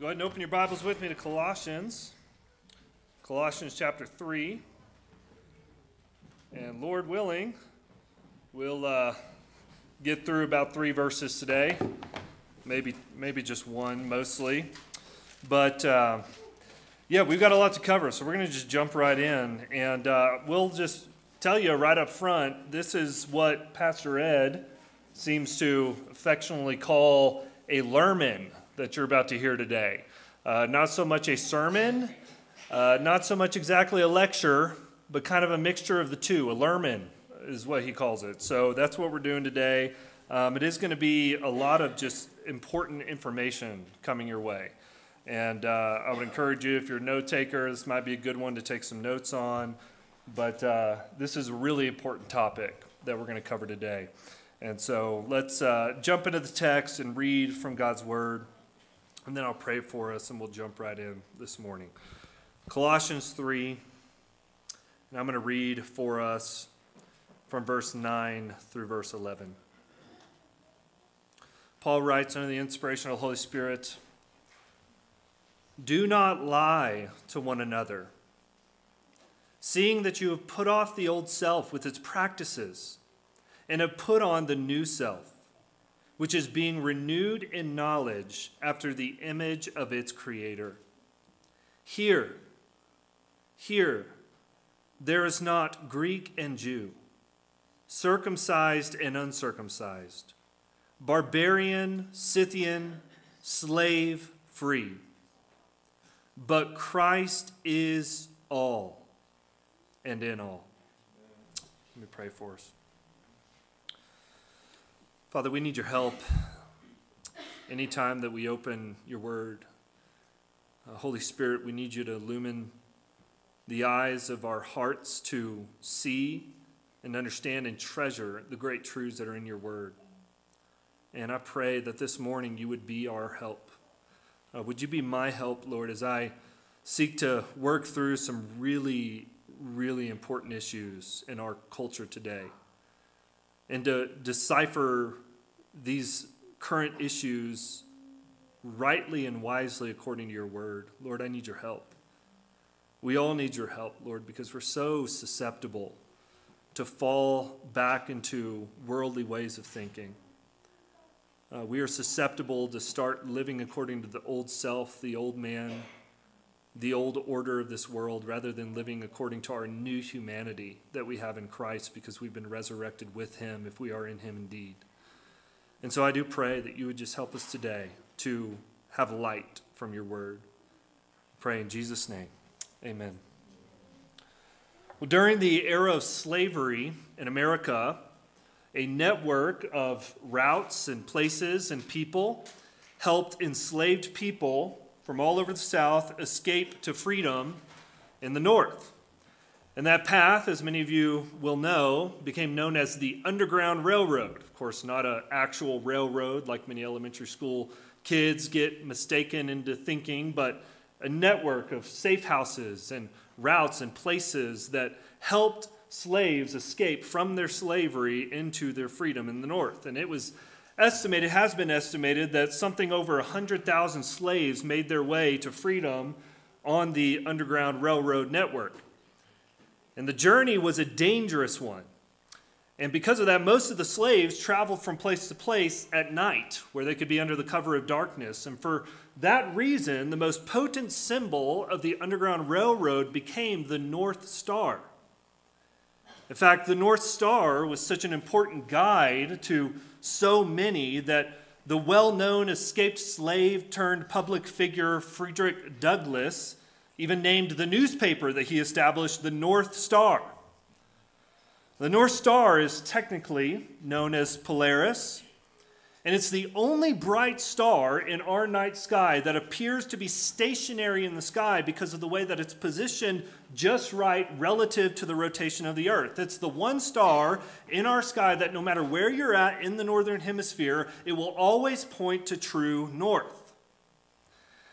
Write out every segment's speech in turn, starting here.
Go ahead and open your Bibles with me to Colossians, Colossians chapter 3. And Lord willing, we'll uh, get through about three verses today. Maybe, maybe just one, mostly. But uh, yeah, we've got a lot to cover, so we're going to just jump right in. And uh, we'll just tell you right up front this is what Pastor Ed seems to affectionately call a lerman that you're about to hear today. Uh, not so much a sermon, uh, not so much exactly a lecture, but kind of a mixture of the two. A lerman is what he calls it. So that's what we're doing today. Um, it is going to be a lot of just important information coming your way. And uh, I would encourage you, if you're a note taker, this might be a good one to take some notes on. But uh, this is a really important topic that we're going to cover today. And so let's uh, jump into the text and read from God's Word. And then I'll pray for us and we'll jump right in this morning. Colossians 3, and I'm going to read for us from verse 9 through verse 11. Paul writes under the inspiration of the Holy Spirit Do not lie to one another, seeing that you have put off the old self with its practices and have put on the new self which is being renewed in knowledge after the image of its creator. Here, here, there is not Greek and Jew, circumcised and uncircumcised, barbarian, Scythian, slave, free. But Christ is all and in all. Let me pray for us. Father, we need your help anytime that we open your word. Uh, Holy Spirit, we need you to illumine the eyes of our hearts to see and understand and treasure the great truths that are in your word. And I pray that this morning you would be our help. Uh, would you be my help, Lord, as I seek to work through some really, really important issues in our culture today? And to decipher these current issues rightly and wisely according to your word. Lord, I need your help. We all need your help, Lord, because we're so susceptible to fall back into worldly ways of thinking. Uh, we are susceptible to start living according to the old self, the old man, the old order of this world rather than living according to our new humanity that we have in Christ because we've been resurrected with Him if we are in Him indeed. And so I do pray that you would just help us today to have light from your word. Pray in Jesus' name. Amen. Well, during the era of slavery in America, a network of routes and places and people helped enslaved people from all over the South escape to freedom in the North. And that path, as many of you will know, became known as the Underground Railroad. Of course, not an actual railroad like many elementary school kids get mistaken into thinking, but a network of safe houses and routes and places that helped slaves escape from their slavery into their freedom in the North. And it was estimated, has been estimated, that something over 100,000 slaves made their way to freedom on the Underground Railroad network. And the journey was a dangerous one. And because of that, most of the slaves traveled from place to place at night, where they could be under the cover of darkness. And for that reason, the most potent symbol of the Underground Railroad became the North Star. In fact, the North Star was such an important guide to so many that the well known escaped slave turned public figure Frederick Douglass even named the newspaper that he established the North Star. The North Star is technically known as Polaris, and it's the only bright star in our night sky that appears to be stationary in the sky because of the way that it's positioned just right relative to the rotation of the Earth. It's the one star in our sky that no matter where you're at in the northern hemisphere, it will always point to true north.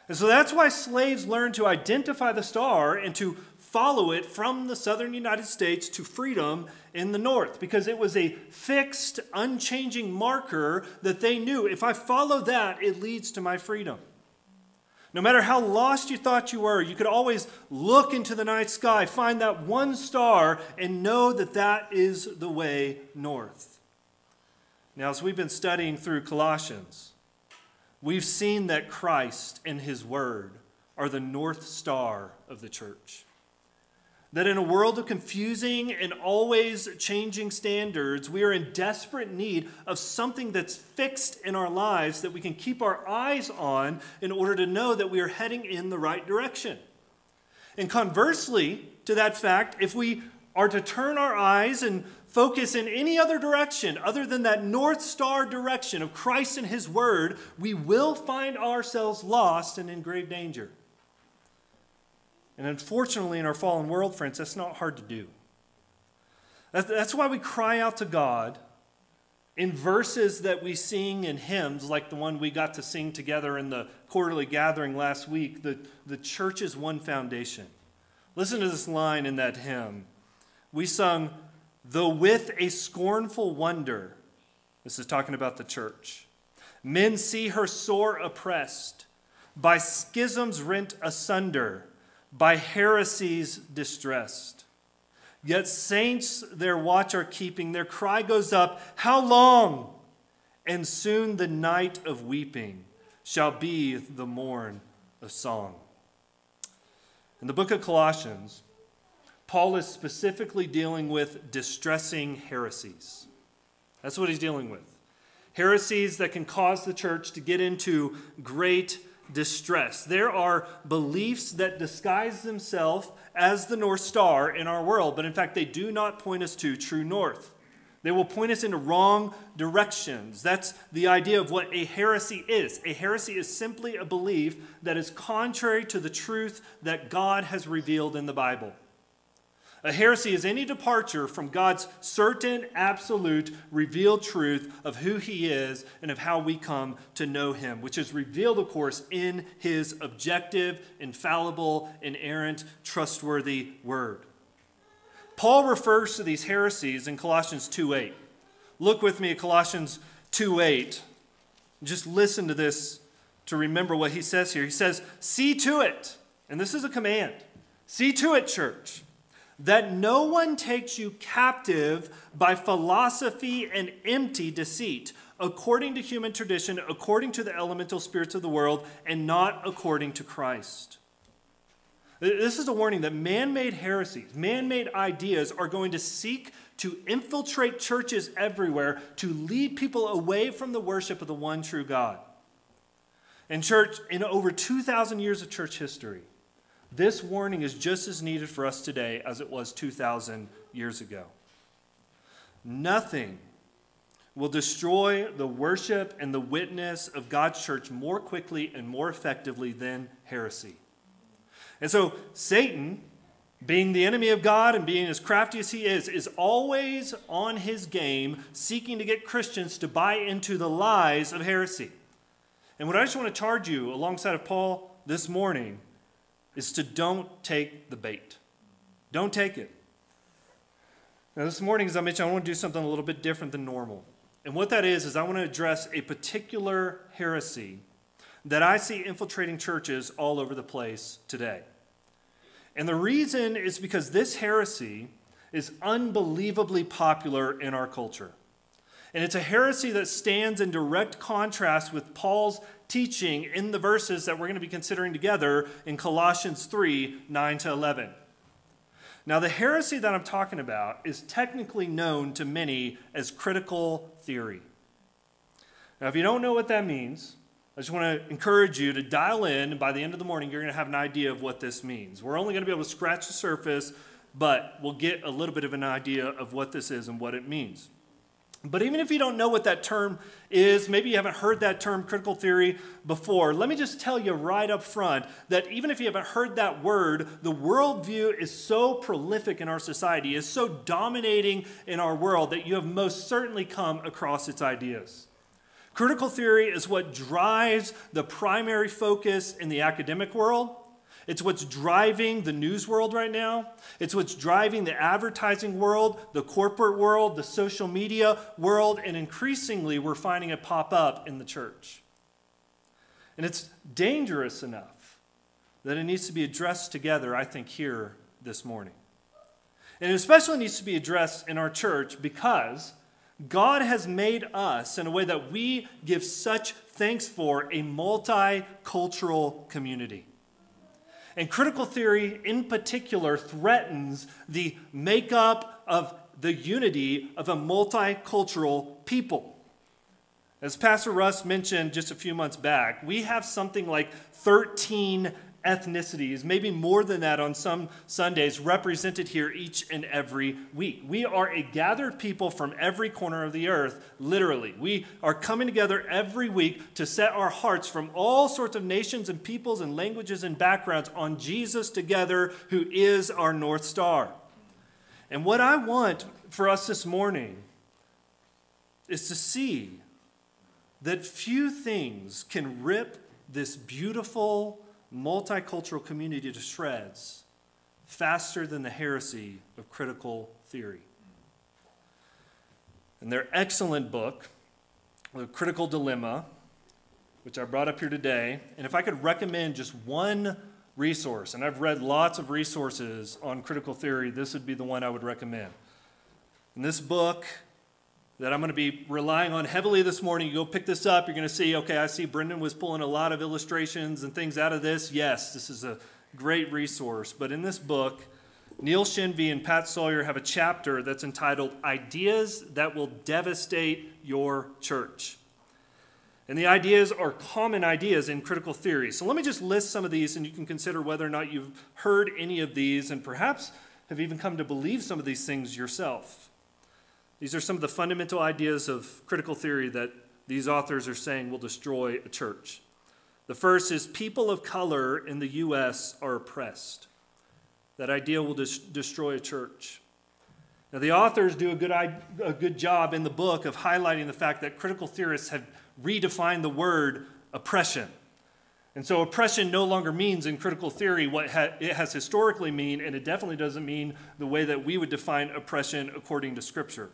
And so that's why slaves learned to identify the star and to follow it from the southern United States to freedom in the north because it was a fixed, unchanging marker that they knew if I follow that, it leads to my freedom. No matter how lost you thought you were, you could always look into the night sky, find that one star, and know that that is the way north. Now, as we've been studying through Colossians, we've seen that Christ and His Word are the north star of the church. That in a world of confusing and always changing standards, we are in desperate need of something that's fixed in our lives that we can keep our eyes on in order to know that we are heading in the right direction. And conversely to that fact, if we are to turn our eyes and focus in any other direction other than that North Star direction of Christ and His Word, we will find ourselves lost and in grave danger. And unfortunately, in our fallen world, friends, that's not hard to do. That's why we cry out to God in verses that we sing in hymns, like the one we got to sing together in the quarterly gathering last week the, the church is one foundation. Listen to this line in that hymn. We sung, Though with a scornful wonder, this is talking about the church, men see her sore oppressed, by schisms rent asunder by heresies distressed. Yet saints their watch are keeping, their cry goes up, How long? And soon the night of weeping shall be the morn of song. In the book of Colossians, Paul is specifically dealing with distressing heresies. That's what he's dealing with. Heresies that can cause the church to get into great distress. There are beliefs that disguise themselves as the North Star in our world, but in fact, they do not point us to true north. They will point us into wrong directions. That's the idea of what a heresy is. A heresy is simply a belief that is contrary to the truth that God has revealed in the Bible. A heresy is any departure from God's certain, absolute, revealed truth of who He is and of how we come to know Him, which is revealed, of course, in His objective, infallible, inerrant, trustworthy Word. Paul refers to these heresies in Colossians 2:8. Look with me at Colossians 2:8. Just listen to this to remember what he says here. He says, "See to it." And this is a command. See to it, church that no one takes you captive by philosophy and empty deceit, according to human tradition, according to the elemental spirits of the world, and not according to Christ. This is a warning that man made heresies, man made ideas are going to seek to infiltrate churches everywhere to lead people away from the worship of the one true God. And, church, in over 2,000 years of church history, this warning is just as needed for us today as it was 2,000 years ago. Nothing will destroy the worship and the witness of God's church more quickly and more effectively than heresy. And so, Satan, being the enemy of God and being as crafty as he is, is always on his game seeking to get Christians to buy into the lies of heresy. And what I just want to charge you alongside of Paul this morning is to don't take the bait. Don't take it. Now, this morning, as I mentioned, I want to do something a little bit different than normal. And what that is, is I want to address a particular heresy that I see infiltrating churches all over the place today. And the reason is because this heresy is unbelievably popular in our culture. And it's a heresy that stands in direct contrast with Paul's teaching in the verses that we're going to be considering together in Colossians 3 9 to 11. Now, the heresy that I'm talking about is technically known to many as critical theory. Now, if you don't know what that means, I just want to encourage you to dial in, by the end of the morning, you're going to have an idea of what this means. We're only going to be able to scratch the surface, but we'll get a little bit of an idea of what this is and what it means. But even if you don't know what that term is, maybe you haven't heard that term critical theory before, let me just tell you right up front that even if you haven't heard that word, the worldview is so prolific in our society, is so dominating in our world that you have most certainly come across its ideas. Critical theory is what drives the primary focus in the academic world it's what's driving the news world right now. It's what's driving the advertising world, the corporate world, the social media world, and increasingly we're finding it pop up in the church. And it's dangerous enough that it needs to be addressed together, I think, here this morning. And it especially needs to be addressed in our church because God has made us in a way that we give such thanks for a multicultural community. And critical theory, in particular, threatens the makeup of the unity of a multicultural people. As Pastor Russ mentioned just a few months back, we have something like 13 ethnicities, maybe more than that on some Sundays, represented here each and every week. We are a gathered people from every corner of the earth, literally. We are coming together every week to set our hearts from all sorts of nations and peoples and languages and backgrounds on Jesus together, who is our North Star. And what I want for us this morning is to see that few things can rip this beautiful, multicultural community to shreds faster than the heresy of critical theory. In their excellent book, The Critical Dilemma, which I brought up here today, and if I could recommend just one resource, and I've read lots of resources on critical theory, this would be the one I would recommend. In this book, that I'm going to be relying on heavily this morning. You go pick this up, you're going to see, okay, I see Brendon was pulling a lot of illustrations and things out of this. Yes, this is a great resource. But in this book, Neil Shenvi and Pat Sawyer have a chapter that's entitled Ideas That Will Devastate Your Church. And the ideas are common ideas in critical theory. So let me just list some of these, and you can consider whether or not you've heard any of these and perhaps have even come to believe some of these things yourself. These are some of the fundamental ideas of critical theory that these authors are saying will destroy a church. The first is people of color in the U.S. are oppressed. That idea will destroy a church. Now, the authors do a good, a good job in the book of highlighting the fact that critical theorists have redefined the word oppression. And so oppression no longer means in critical theory what ha- it has historically mean, and it definitely doesn't mean the way that we would define oppression according to Scripture.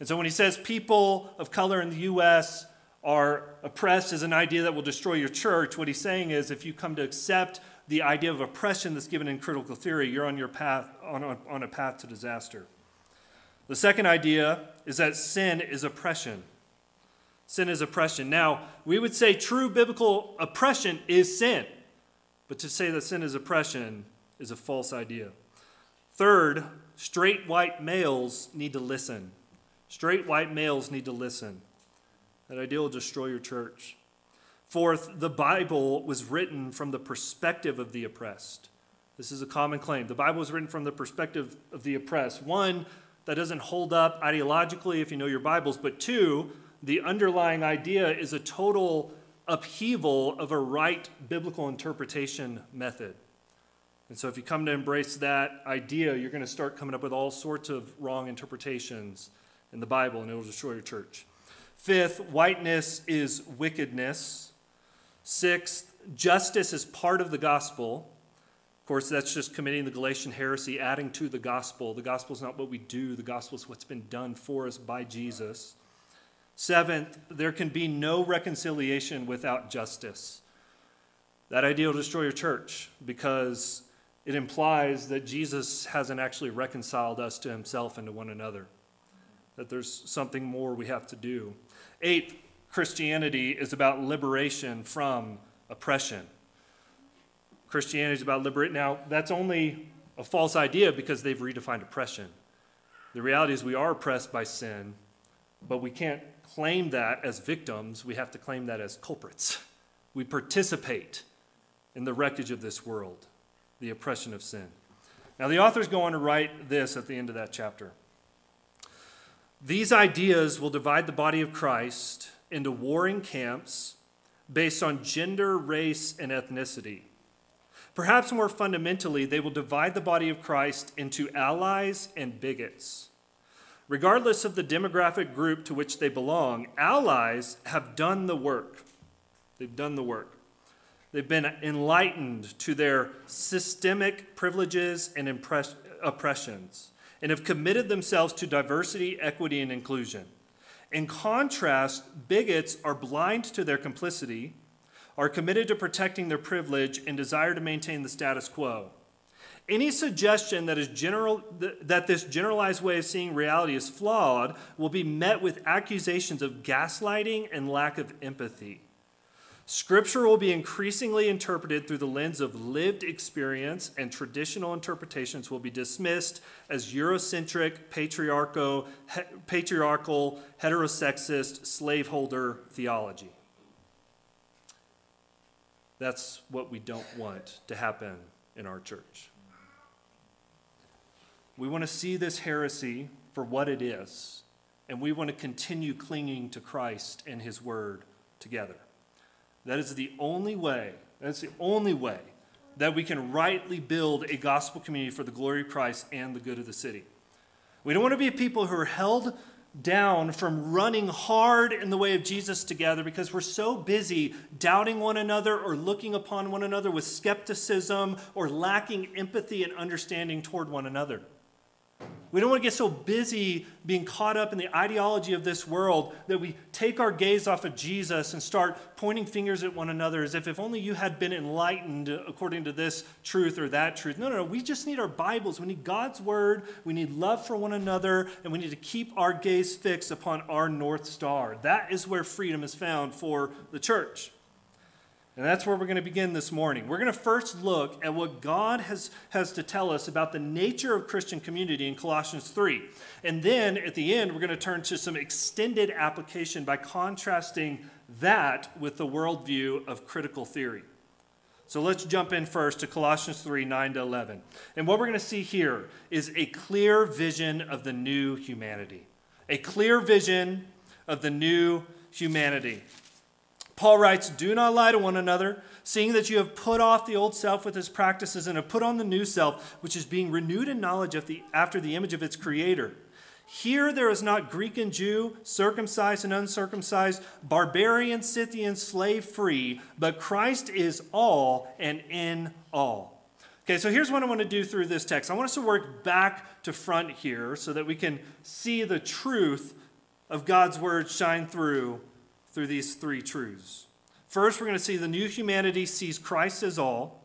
And so when he says people of color in the U.S. are oppressed as an idea that will destroy your church, what he's saying is if you come to accept the idea of oppression that's given in critical theory, you're on your path on on a path to disaster. The second idea is that sin is oppression. Sin is oppression. Now, we would say true biblical oppression is sin, but to say that sin is oppression is a false idea. Third, straight white males need to listen. Straight white males need to listen. That idea will destroy your church. Fourth, the Bible was written from the perspective of the oppressed. This is a common claim. The Bible was written from the perspective of the oppressed. One, that doesn't hold up ideologically if you know your Bibles, but two, the underlying idea is a total upheaval of a right biblical interpretation method. And so, if you come to embrace that idea, you're going to start coming up with all sorts of wrong interpretations in the Bible, and it will destroy your church. Fifth, whiteness is wickedness. Sixth, justice is part of the gospel. Of course, that's just committing the Galatian heresy, adding to the gospel. The gospel is not what we do, the gospel is what's been done for us by Jesus. Seventh, there can be no reconciliation without justice. That idea will destroy your church because it implies that Jesus hasn't actually reconciled us to himself and to one another that there's something more we have to do. Eighth, Christianity is about liberation from oppression. Christianity is about liberation. Now, that's only a false idea because they've redefined oppression. The reality is we are oppressed by sin, but we can't claim that as victims. We have to claim that as culprits. We participate in the wreckage of this world, the oppression of sin. Now, the authors go on to write this at the end of that chapter. These ideas will divide the body of Christ into warring camps based on gender, race, and ethnicity. Perhaps more fundamentally, they will divide the body of Christ into allies and bigots. Regardless of the demographic group to which they belong, allies have done the work. They've done the work. They've been enlightened to their systemic privileges and oppressions and have committed themselves to diversity, equity, and inclusion. In contrast, bigots are blind to their complicity, are committed to protecting their privilege and desire to maintain the status quo. Any suggestion that, is general, that this generalized way of seeing reality is flawed will be met with accusations of gaslighting and lack of empathy. Scripture will be increasingly interpreted through the lens of lived experience, and traditional interpretations will be dismissed as Eurocentric, patriarchal, patriarchal heterosexist, slaveholder theology. That's what we don't want to happen in our church. We want to see this heresy for what it is, and we want to continue clinging to Christ and His Word together. That is the only way, that's the only way that we can rightly build a gospel community for the glory of Christ and the good of the city. We don't want to be people who are held down from running hard in the way of Jesus together because we're so busy doubting one another or looking upon one another with skepticism or lacking empathy and understanding toward one another. We don't want to get so busy being caught up in the ideology of this world that we take our gaze off of Jesus and start pointing fingers at one another as if if only you had been enlightened according to this truth or that truth. No, no, no. We just need our Bibles. We need God's word. We need love for one another. And we need to keep our gaze fixed upon our North Star. That is where freedom is found for the church. And that's where we're going to begin this morning. We're going to first look at what God has, has to tell us about the nature of Christian community in Colossians 3. And then at the end, we're going to turn to some extended application by contrasting that with the worldview of critical theory. So let's jump in first to Colossians 3 9 to 11. And what we're going to see here is a clear vision of the new humanity. A clear vision of the new humanity. Paul writes, Do not lie to one another, seeing that you have put off the old self with its practices and have put on the new self, which is being renewed in knowledge the, after the image of its creator. Here there is not Greek and Jew, circumcised and uncircumcised, barbarian, Scythian, slave free, but Christ is all and in all. Okay, so here's what I want to do through this text. I want us to work back to front here so that we can see the truth of God's word shine through through these three truths. First, we're going to see the new humanity sees Christ as all.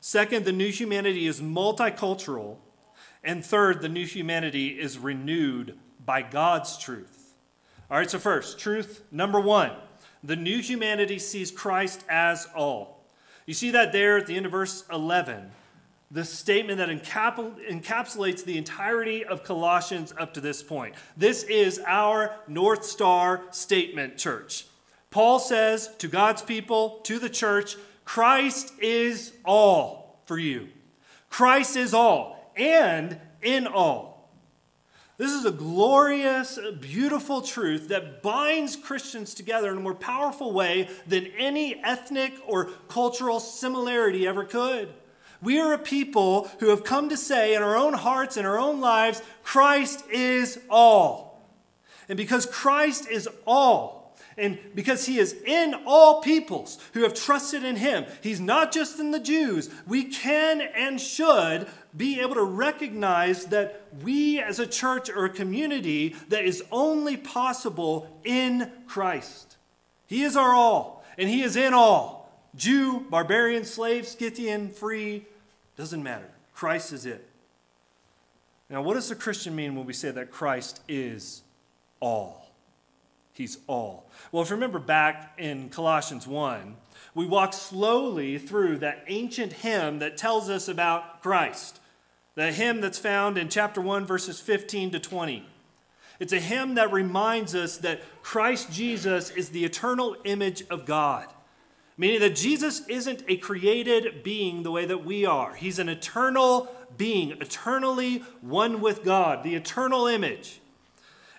Second, the new humanity is multicultural. And third, the new humanity is renewed by God's truth. All right, so first, truth number one the new humanity sees Christ as all. You see that there at the end of verse 11, the statement that encapsulates the entirety of Colossians up to this point. This is our North Star statement, church. Paul says to God's people, to the church, Christ is all for you. Christ is all and in all. This is a glorious, beautiful truth that binds Christians together in a more powerful way than any ethnic or cultural similarity ever could. We are a people who have come to say in our own hearts and our own lives, Christ is all. And because Christ is all, and because he is in all peoples who have trusted in him, he's not just in the Jews. We can and should be able to recognize that we as a church or a community that is only possible in Christ. He is our all, and he is in all. Jew, barbarian, slave, Scythian, free, doesn't matter. Christ is it. Now, what does the Christian mean when we say that Christ is all? He's all. Well, if you remember back in Colossians 1, we walk slowly through that ancient hymn that tells us about Christ. The hymn that's found in chapter 1, verses 15 to 20. It's a hymn that reminds us that Christ Jesus is the eternal image of God, meaning that Jesus isn't a created being the way that we are. He's an eternal being, eternally one with God, the eternal image.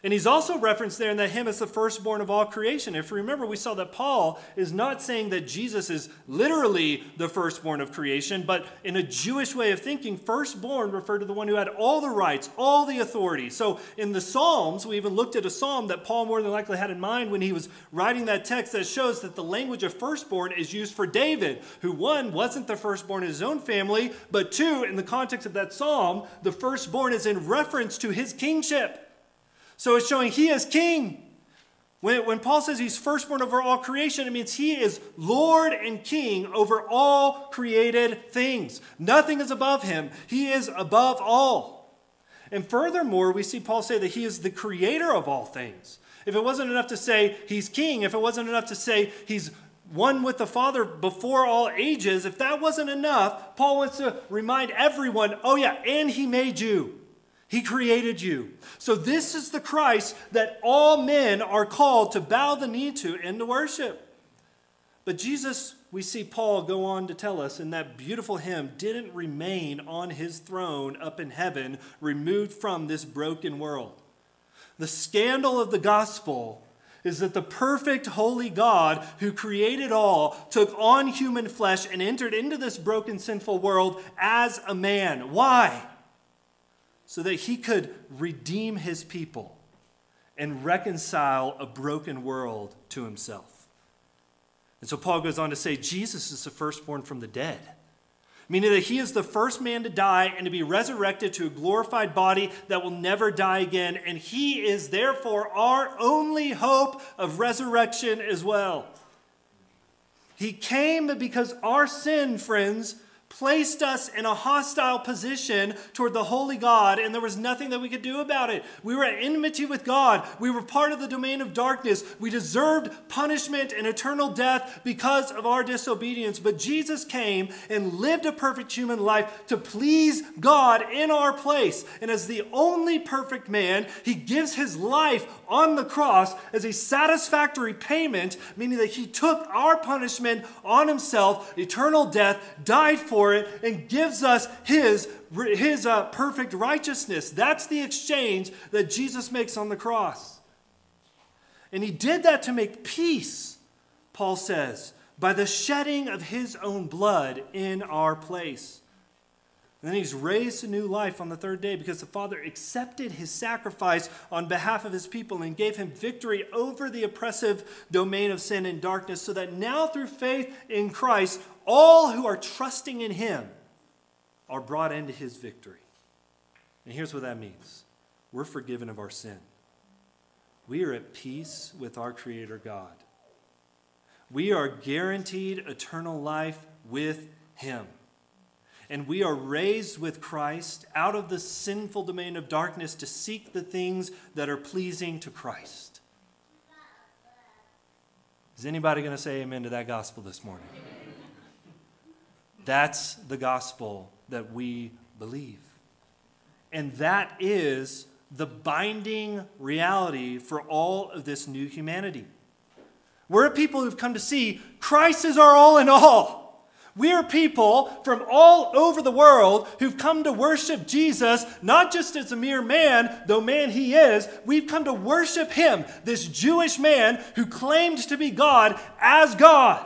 And he's also referenced there in that hymn as the firstborn of all creation. If you remember, we saw that Paul is not saying that Jesus is literally the firstborn of creation, but in a Jewish way of thinking, firstborn referred to the one who had all the rights, all the authority. So in the Psalms, we even looked at a psalm that Paul more than likely had in mind when he was writing that text that shows that the language of firstborn is used for David, who one, wasn't the firstborn in his own family, but two, in the context of that psalm, the firstborn is in reference to his kingship. So it's showing he is king. When, when Paul says he's firstborn over all creation, it means he is Lord and King over all created things. Nothing is above him, he is above all. And furthermore, we see Paul say that he is the creator of all things. If it wasn't enough to say he's king, if it wasn't enough to say he's one with the Father before all ages, if that wasn't enough, Paul wants to remind everyone oh, yeah, and he made you. He created you. So, this is the Christ that all men are called to bow the knee to and to worship. But Jesus, we see Paul go on to tell us in that beautiful hymn, didn't remain on his throne up in heaven, removed from this broken world. The scandal of the gospel is that the perfect, holy God who created all took on human flesh and entered into this broken, sinful world as a man. Why? So that he could redeem his people and reconcile a broken world to himself. And so Paul goes on to say Jesus is the firstborn from the dead meaning that he is the first man to die and to be resurrected to a glorified body that will never die again. And he is therefore our only hope of resurrection as well. He came because our sin, friends, placed us in a hostile position toward the holy God, and there was nothing that we could do about it. We were at enmity with God. We were part of the domain of darkness. We deserved punishment and eternal death because of our disobedience. But Jesus came and lived a perfect human life to please God in our place. And as the only perfect man, he gives his life on the cross as a satisfactory payment, meaning that he took our punishment on himself, eternal death, died for for it and gives us his, his uh, perfect righteousness. That's the exchange that Jesus makes on the cross. And he did that to make peace, Paul says, by the shedding of his own blood in our place. And then he's raised to new life on the third day because the Father accepted his sacrifice on behalf of his people and gave him victory over the oppressive domain of sin and darkness, so that now through faith in Christ, all who are trusting in him are brought into his victory. And here's what that means we're forgiven of our sin, we are at peace with our Creator God. We are guaranteed eternal life with him. And we are raised with Christ out of the sinful domain of darkness to seek the things that are pleasing to Christ. Is anybody going to say amen to that gospel this morning? That's the gospel that we believe. And that is the binding reality for all of this new humanity. We're a people who've come to see Christ is our all in all. We are people from all over the world who've come to worship Jesus, not just as a mere man, though man he is. We've come to worship him, this Jewish man who claimed to be God, as God.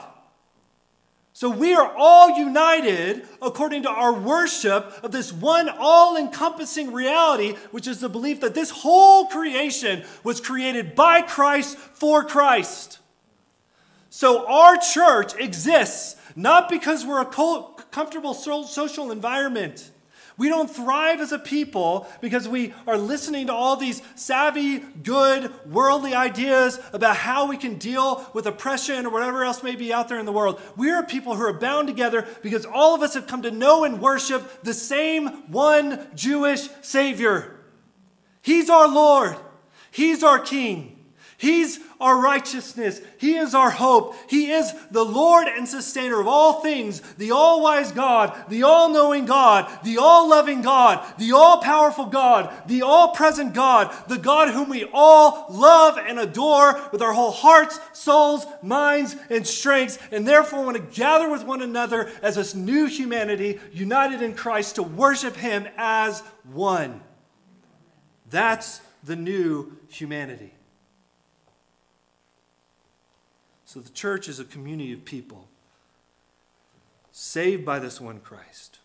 So we are all united according to our worship of this one all encompassing reality, which is the belief that this whole creation was created by Christ for Christ. So our church exists not because we're a comfortable social environment we don't thrive as a people because we are listening to all these savvy, good, worldly ideas about how we can deal with oppression or whatever else may be out there in the world. We are people who are bound together because all of us have come to know and worship the same one Jewish Savior. He's our Lord, He's our King. He's our righteousness. He is our hope. He is the Lord and sustainer of all things, the all wise God, the all knowing God, the all loving God, the all powerful God, the all present God, the God whom we all love and adore with our whole hearts, souls, minds, and strengths, and therefore want to gather with one another as this new humanity united in Christ to worship Him as one. That's the new humanity. So the church is a community of people saved by this one Christ,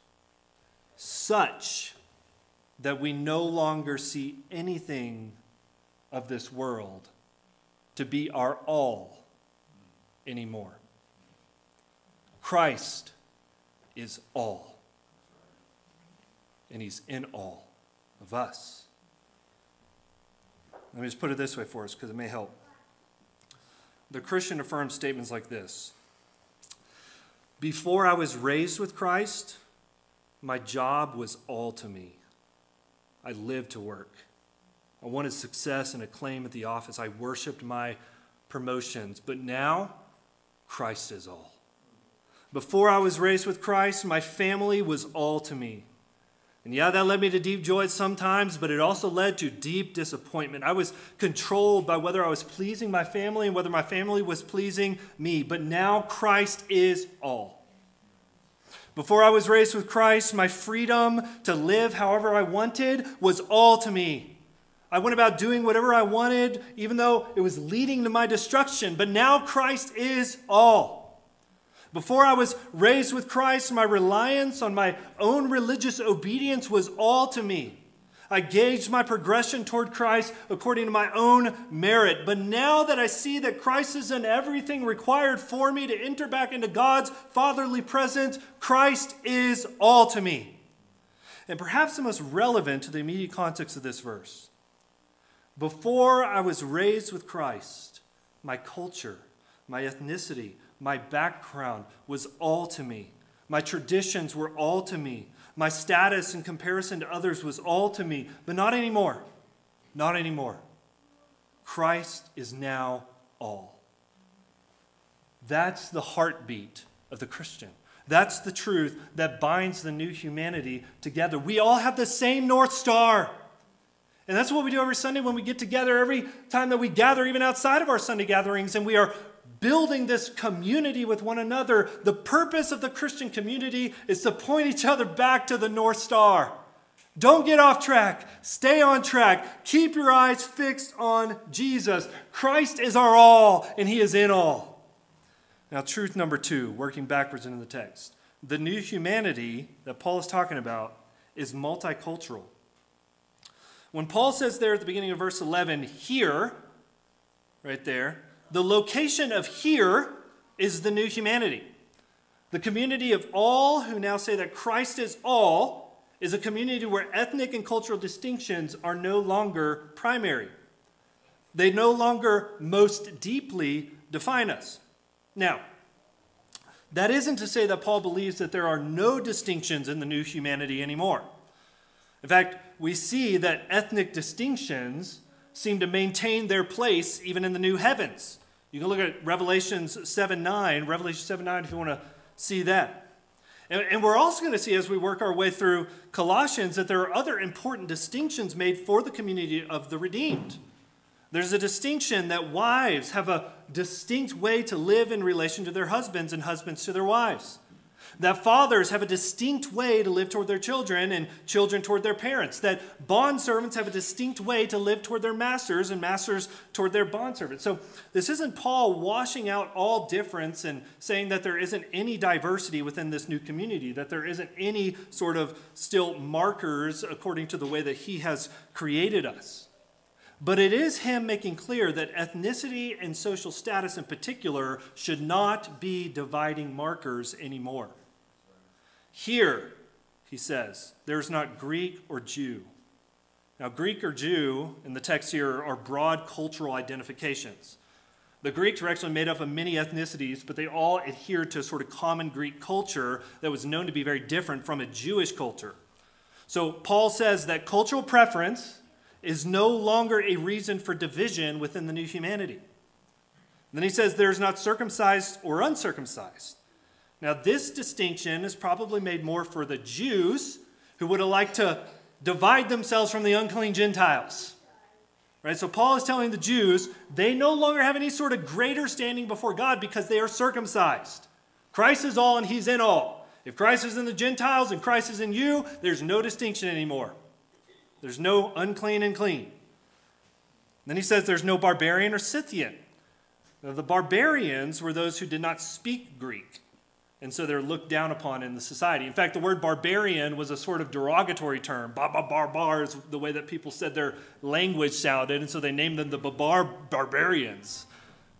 such that we no longer see anything of this world to be our all anymore. Christ is all, and He's in all of us. Let me just put it this way for us because it may help. The Christian affirms statements like this Before I was raised with Christ, my job was all to me. I lived to work. I wanted success and acclaim at the office. I worshiped my promotions. But now, Christ is all. Before I was raised with Christ, my family was all to me. And yeah, that led me to deep joy sometimes, but it also led to deep disappointment. I was controlled by whether I was pleasing my family and whether my family was pleasing me. But now Christ is all. Before I was raised with Christ, my freedom to live however I wanted was all to me. I went about doing whatever I wanted, even though it was leading to my destruction. But now Christ is all. Before I was raised with Christ, my reliance on my own religious obedience was all to me. I gauged my progression toward Christ according to my own merit. But now that I see that Christ is in everything required for me to enter back into God's fatherly presence, Christ is all to me. And perhaps the most relevant to the immediate context of this verse. Before I was raised with Christ, my culture, my ethnicity, my background was all to me. My traditions were all to me. My status in comparison to others was all to me. But not anymore. Not anymore. Christ is now all. That's the heartbeat of the Christian. That's the truth that binds the new humanity together. We all have the same North Star. And that's what we do every Sunday when we get together, every time that we gather, even outside of our Sunday gatherings, and we are building this community with one another, the purpose of the Christian community is to point each other back to the North Star. Don't get off track. Stay on track. Keep your eyes fixed on Jesus. Christ is our all, and He is in all. Now, truth number two, working backwards into the text. The new humanity that Paul is talking about is multicultural. When Paul says there at the beginning of verse 11, here, right there, the location of here is the new humanity. The community of all who now say that Christ is all is a community where ethnic and cultural distinctions are no longer primary. They no longer most deeply define us. Now, that isn't to say that Paul believes that there are no distinctions in the new humanity anymore. In fact, we see that ethnic distinctions seem to maintain their place even in the new heavens. You can look at Revelations 7 9, Revelation 7 9, if you want to see that. And, and we're also going to see as we work our way through Colossians that there are other important distinctions made for the community of the redeemed. There's a distinction that wives have a distinct way to live in relation to their husbands and husbands to their wives. That fathers have a distinct way to live toward their children and children toward their parents. That bond servants have a distinct way to live toward their masters and masters toward their bond servants. So this isn't Paul washing out all difference and saying that there isn't any diversity within this new community, that there isn't any sort of still markers according to the way that he has created us. But it is him making clear that ethnicity and social status in particular should not be dividing markers anymore. Here, he says, there's not Greek or Jew. Now, Greek or Jew in the text here are broad cultural identifications. The Greeks were actually made up of many ethnicities, but they all adhered to a sort of common Greek culture that was known to be very different from a Jewish culture. So, Paul says that cultural preference is no longer a reason for division within the new humanity. Then he says there's not circumcised or uncircumcised. Now, this distinction is probably made more for the Jews who would have liked to divide themselves from the unclean Gentiles. Right? So Paul is telling the Jews they no longer have any sort of greater standing before God because they are circumcised. Christ is all and he's in all. If Christ is in the Gentiles and Christ is in you, there's no distinction anymore. There's no unclean and clean. Then he says there's no barbarian or Scythian. Now, the barbarians were those who did not speak Greek, and so they're looked down upon in the society. In fact, the word barbarian was a sort of derogatory term. Ba ba bar bar is the way that people said their language sounded, and so they named them the Babar barbarians.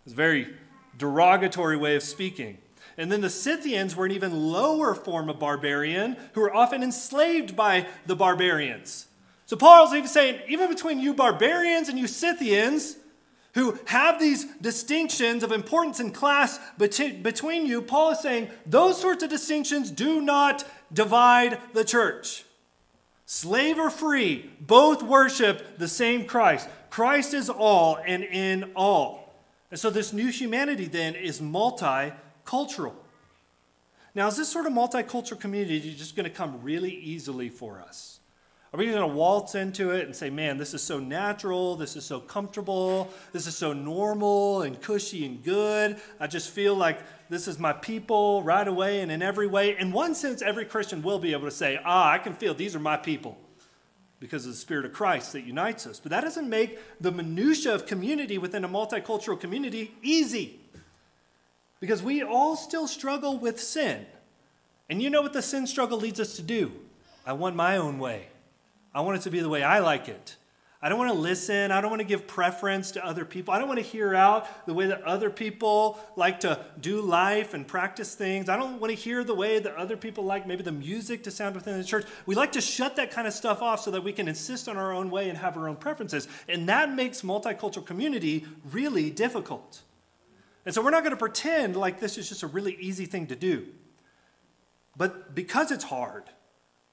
It's a very derogatory way of speaking. And then the Scythians were an even lower form of barbarian who were often enslaved by the barbarians. So Paul's even saying, even between you barbarians and you Scythians, who have these distinctions of importance and class between you, Paul is saying those sorts of distinctions do not divide the church. Slave or free, both worship the same Christ. Christ is all and in all. And so this new humanity then is multicultural. Now, is this sort of multicultural community just going to come really easily for us? Are we going to waltz into it and say, man, this is so natural, this is so comfortable, this is so normal and cushy and good? I just feel like this is my people right away and in every way. In one sense, every Christian will be able to say, ah, I can feel these are my people because of the Spirit of Christ that unites us. But that doesn't make the minutia of community within a multicultural community easy. Because we all still struggle with sin. And you know what the sin struggle leads us to do? I want my own way. I want it to be the way I like it. I don't want to listen. I don't want to give preference to other people. I don't want to hear out the way that other people like to do life and practice things. I don't want to hear the way that other people like maybe the music to sound within the church. We like to shut that kind of stuff off so that we can insist on our own way and have our own preferences. And that makes multicultural community really difficult. And so we're not going to pretend like this is just a really easy thing to do. But because it's hard,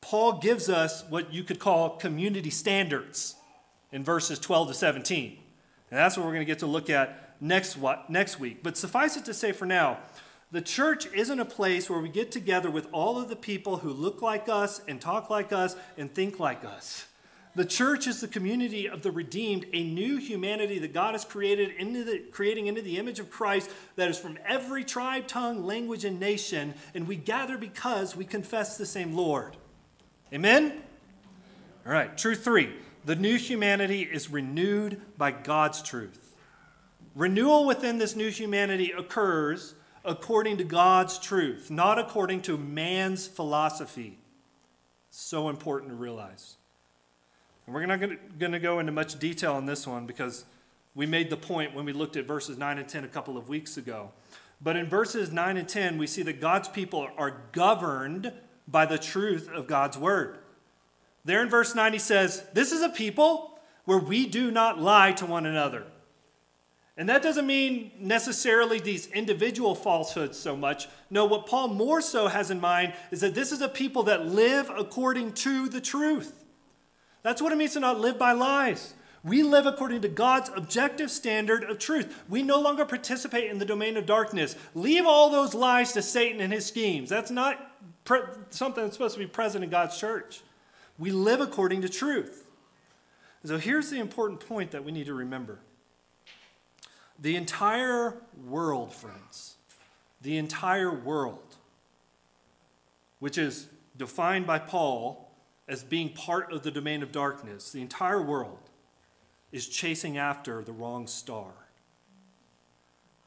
Paul gives us what you could call community standards in verses 12 to 17. And that's what we're going to get to look at next, next week. But suffice it to say for now, the church isn't a place where we get together with all of the people who look like us and talk like us and think like us. The church is the community of the redeemed, a new humanity that God has created into the, creating into the image of Christ that is from every tribe, tongue, language, and nation. And we gather because we confess the same Lord. Amen? All right, truth three the new humanity is renewed by God's truth. Renewal within this new humanity occurs according to God's truth, not according to man's philosophy. So important to realize. And we're not going to go into much detail on this one because we made the point when we looked at verses 9 and 10 a couple of weeks ago. But in verses 9 and 10, we see that God's people are governed by the truth of God's word. There in verse 9, he says, This is a people where we do not lie to one another. And that doesn't mean necessarily these individual falsehoods so much. No, what Paul more so has in mind is that this is a people that live according to the truth. That's what it means to not live by lies. We live according to God's objective standard of truth. We no longer participate in the domain of darkness. Leave all those lies to Satan and his schemes. That's not pre- something that's supposed to be present in God's church. We live according to truth. So here's the important point that we need to remember the entire world, friends, the entire world, which is defined by Paul as being part of the domain of darkness, the entire world is chasing after the wrong star.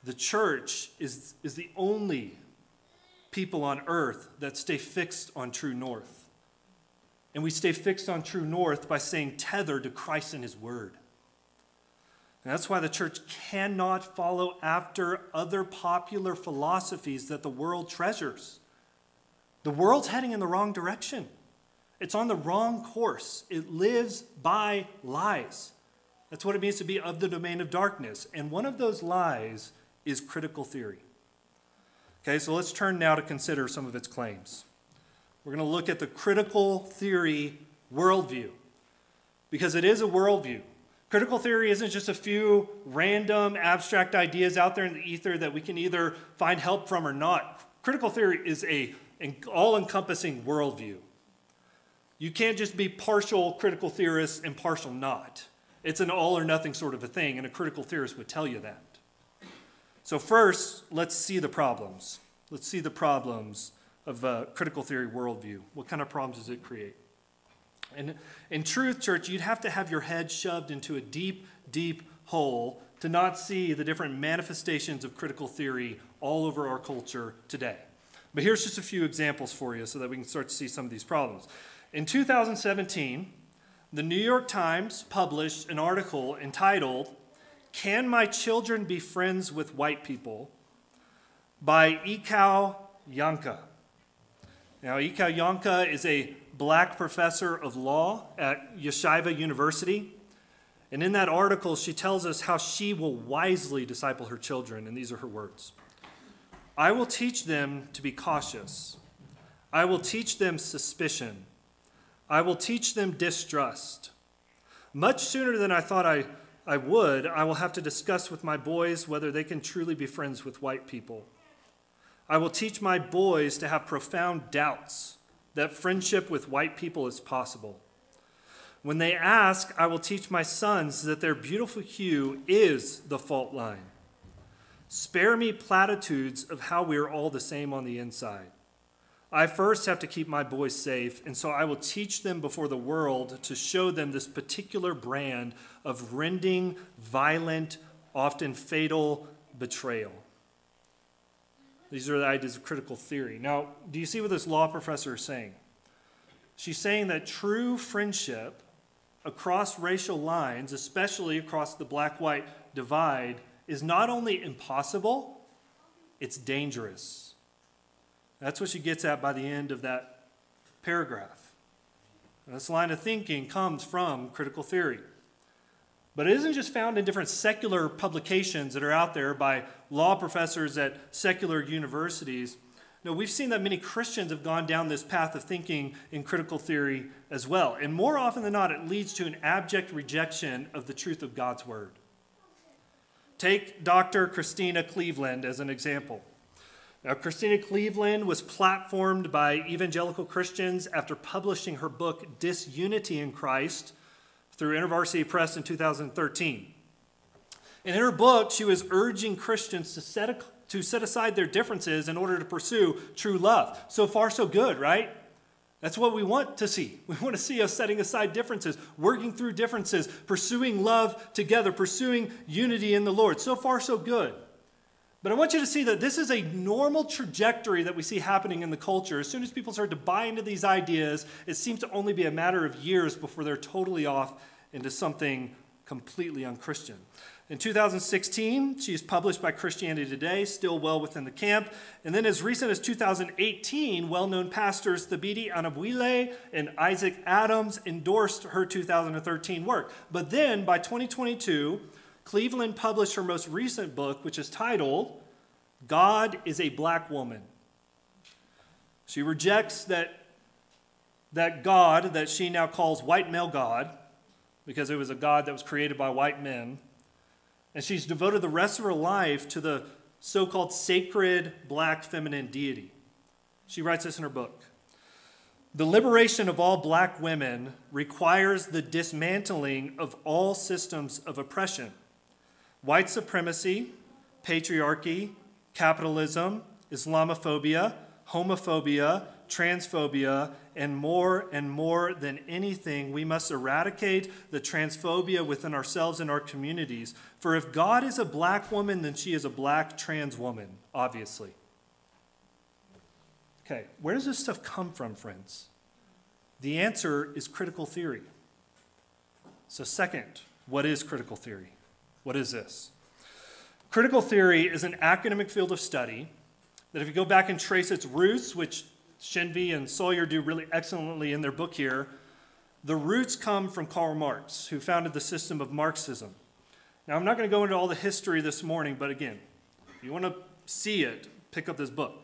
The church is, is the only people on earth that stay fixed on true north. And we stay fixed on true north by staying tethered to Christ and His Word. And that's why the church cannot follow after other popular philosophies that the world treasures. The world's heading in the wrong direction. It's on the wrong course. It lives by lies. That's what it means to be of the domain of darkness. And one of those lies is critical theory. Okay, so let's turn now to consider some of its claims. We're going to look at the critical theory worldview because it is a worldview. Critical theory isn't just a few random abstract ideas out there in the ether that we can either find help from or not. Critical theory is a an all-encompassing worldview. You can't just be partial critical theorist and partial not. It's an all or nothing sort of a thing, and a critical theorist would tell you that. So, first, let's see the problems. Let's see the problems of a critical theory worldview. What kind of problems does it create? And in truth, church, you'd have to have your head shoved into a deep, deep hole to not see the different manifestations of critical theory all over our culture today. But here's just a few examples for you so that we can start to see some of these problems. In 2017, the New York Times published an article entitled can My Children Be Friends with White People? by Ekow Yankah. Now, Ekow Yankah is a black professor of law at Yeshiva University. And in that article, she tells us how she will wisely disciple her children. And these are her words I will teach them to be cautious. I will teach them suspicion. I will teach them distrust. Much sooner than I thought I, I would, I will have to discuss with my boys whether they can truly be friends with white people. I will teach my boys to have profound doubts that friendship with white people is possible. When they ask, I will teach my sons that their beautiful hue is the fault line. Spare me platitudes of how we are all the same on the inside. I first have to keep my boys safe, and so I will teach them before the world to show them this particular brand of rending, violent, often fatal betrayal. These are the ideas of critical theory. Now, do you see what this law professor is saying? She's saying that true friendship across racial lines, especially across the black white divide, is not only impossible, it's dangerous. That's what she gets at by the end of that paragraph. This line of thinking comes from critical theory. But it isn't just found in different secular publications that are out there by law professors at secular universities. No, we've seen that many Christians have gone down this path of thinking in critical theory as well. And more often than not, it leads to an abject rejection of the truth of God's word. Take Dr. Christena Cleveland as an example. Now, Christena Cleveland was platformed by evangelical Christians after publishing her book, Disunity in Christ, through InterVarsity Press in 2013. And in her book, she was urging Christians to set a to set aside their differences in order to pursue true love. So far, so good, right? That's what we want to see. We want to see us setting aside differences, working through differences, pursuing love together, pursuing unity in the Lord. So far, so good. But I want you to see that this is a normal trajectory that we see happening in the culture. As soon as people start to buy into these ideas, it seems to only be a matter of years before they're totally off into something completely unchristian. In 2016, she is published by Christianity Today, still well within the camp. And then, as recent as 2018, well known pastors Thabiti Anyabwile and Isaac Adams endorsed her 2013 work. But then, by 2022, Cleveland published her most recent book, which is titled God is a Black Woman. She rejects that, that God that she now calls white male God, because it was a God that was created by white men and she's devoted the rest of her life to the so called sacred black feminine deity. She writes this in her book. The liberation of all black women requires the dismantling of all systems of oppression white supremacy, patriarchy, capitalism, Islamophobia, homophobia, transphobia, and more and more than anything, we must eradicate the transphobia within ourselves and our communities. For if God is a black woman, then she is a black trans woman, obviously. Okay, where does this stuff come from, friends? The answer is critical theory. So, second, what is critical theory? What is this? Critical theory is an academic field of study that, if you go back and trace its roots, which Shenvi and Sawyer do really excellently in their book here. The roots come from Karl Marx, who founded the system of Marxism. Now, I'm not going to go into all the history this morning, but again, if you want to see it, pick up this book.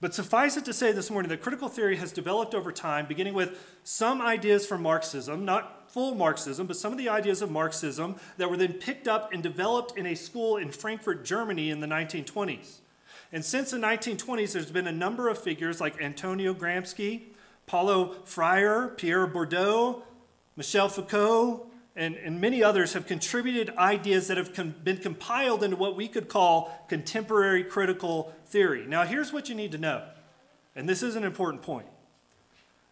But suffice it to say this morning that critical theory has developed over time, beginning with some ideas from Marxism, not full Marxism, but some of the ideas of Marxism that were then picked up and developed in a school in Frankfurt, Germany in the 1920s. And since the 1920s, there's been a number of figures like Antonio Gramsci, Paulo Freire, Pierre Bourdieu, Michel Foucault, and, and many others have contributed ideas that have com- been compiled into what we could call contemporary critical theory. Now, here's what you need to know, and this is an important point.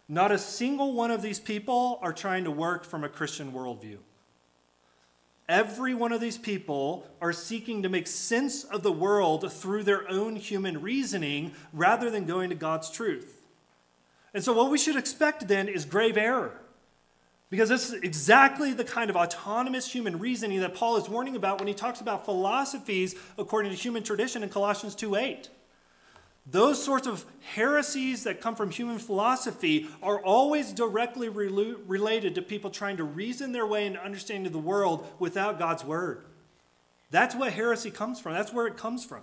Not a single one of these people are trying to work from a Christian worldview. Every one of these people are seeking to make sense of the world through their own human reasoning rather than going to God's truth. And so, what we should expect then is grave error. Because this is exactly the kind of autonomous human reasoning that Paul is warning about when he talks about philosophies according to human tradition in Colossians 2 8. Those sorts of heresies that come from human philosophy are always directly related to people trying to reason their way into understanding the world without God's word. That's what heresy comes from. That's where it comes from.